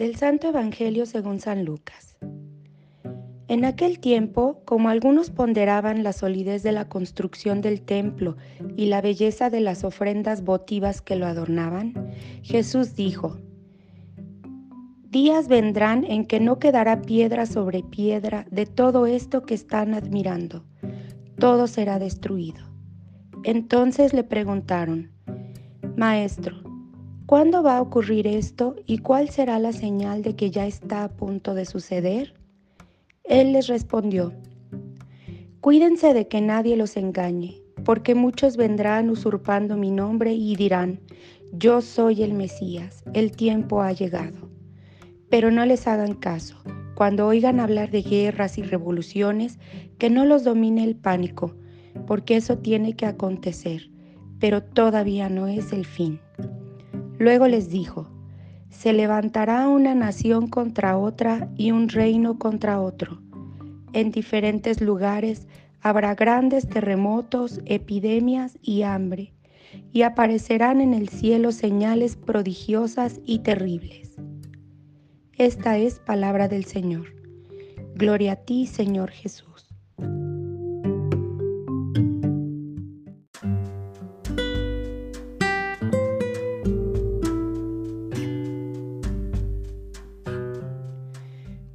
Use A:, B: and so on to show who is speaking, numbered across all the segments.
A: Del Santo Evangelio según San Lucas. En aquel tiempo, como algunos ponderaban la solidez de la construcción del templo y la belleza de las ofrendas votivas que lo adornaban, Jesús dijo, Días vendrán en que no quedará piedra sobre piedra de todo esto que están admirando, todo será destruido. Entonces le preguntaron, Maestro, ¿cuándo va a ocurrir esto y cuál será la señal de que ya está a punto de suceder? Él les respondió, Cuídense de que nadie los engañe, porque muchos vendrán usurpando mi nombre y dirán, Yo soy el Mesías, el tiempo ha llegado. Pero no les hagan caso. Cuando oigan hablar de guerras y revoluciones, que no los domine el pánico, porque eso tiene que acontecer, pero todavía no es el fin. Luego les dijo, se levantará una nación contra otra y un reino contra otro. En diferentes lugares habrá grandes terremotos, epidemias y hambre, y aparecerán en el cielo señales prodigiosas y terribles. Esta es palabra del Señor. Gloria a ti, Señor Jesús.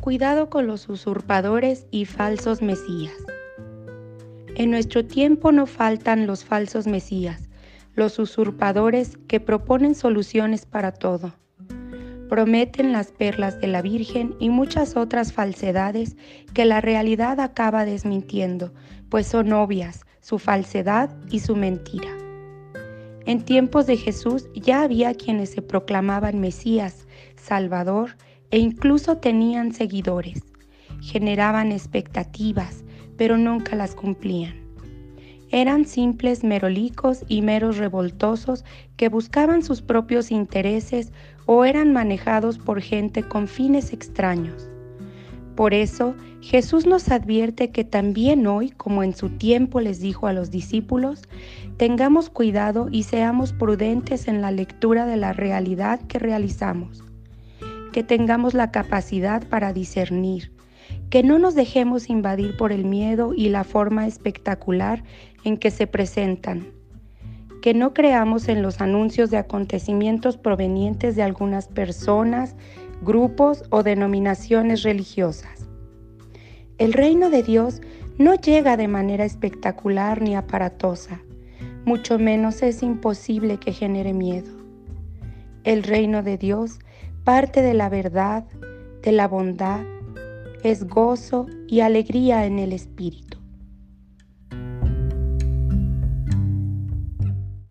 A: Cuidado con los usurpadores y falsos mesías. En nuestro tiempo no faltan los falsos mesías, los usurpadores que proponen soluciones para todo. Prometen las perlas de la Virgen y muchas otras falsedades que la realidad acaba desmintiendo, pues son obvias su falsedad y su mentira. En tiempos de Jesús ya había quienes se proclamaban Mesías, Salvador e incluso tenían seguidores. Generaban expectativas, pero nunca las cumplían. Eran simples merolicos y meros revoltosos que buscaban sus propios intereses o eran manejados por gente con fines extraños. Por eso, Jesús nos advierte que también hoy, como en su tiempo les dijo a los discípulos, tengamos cuidado y seamos prudentes en la lectura de la realidad que realizamos que tengamos la capacidad para discernir, que no nos dejemos invadir por el miedo y la forma espectacular en que se presentan, que no creamos en los anuncios de acontecimientos provenientes de algunas personas, grupos o denominaciones religiosas. El reino de Dios no llega de manera espectacular ni aparatosa, mucho menos es imposible que genere miedo. El reino de Dios parte de la verdad, de la bondad, es gozo y alegría en el Espíritu.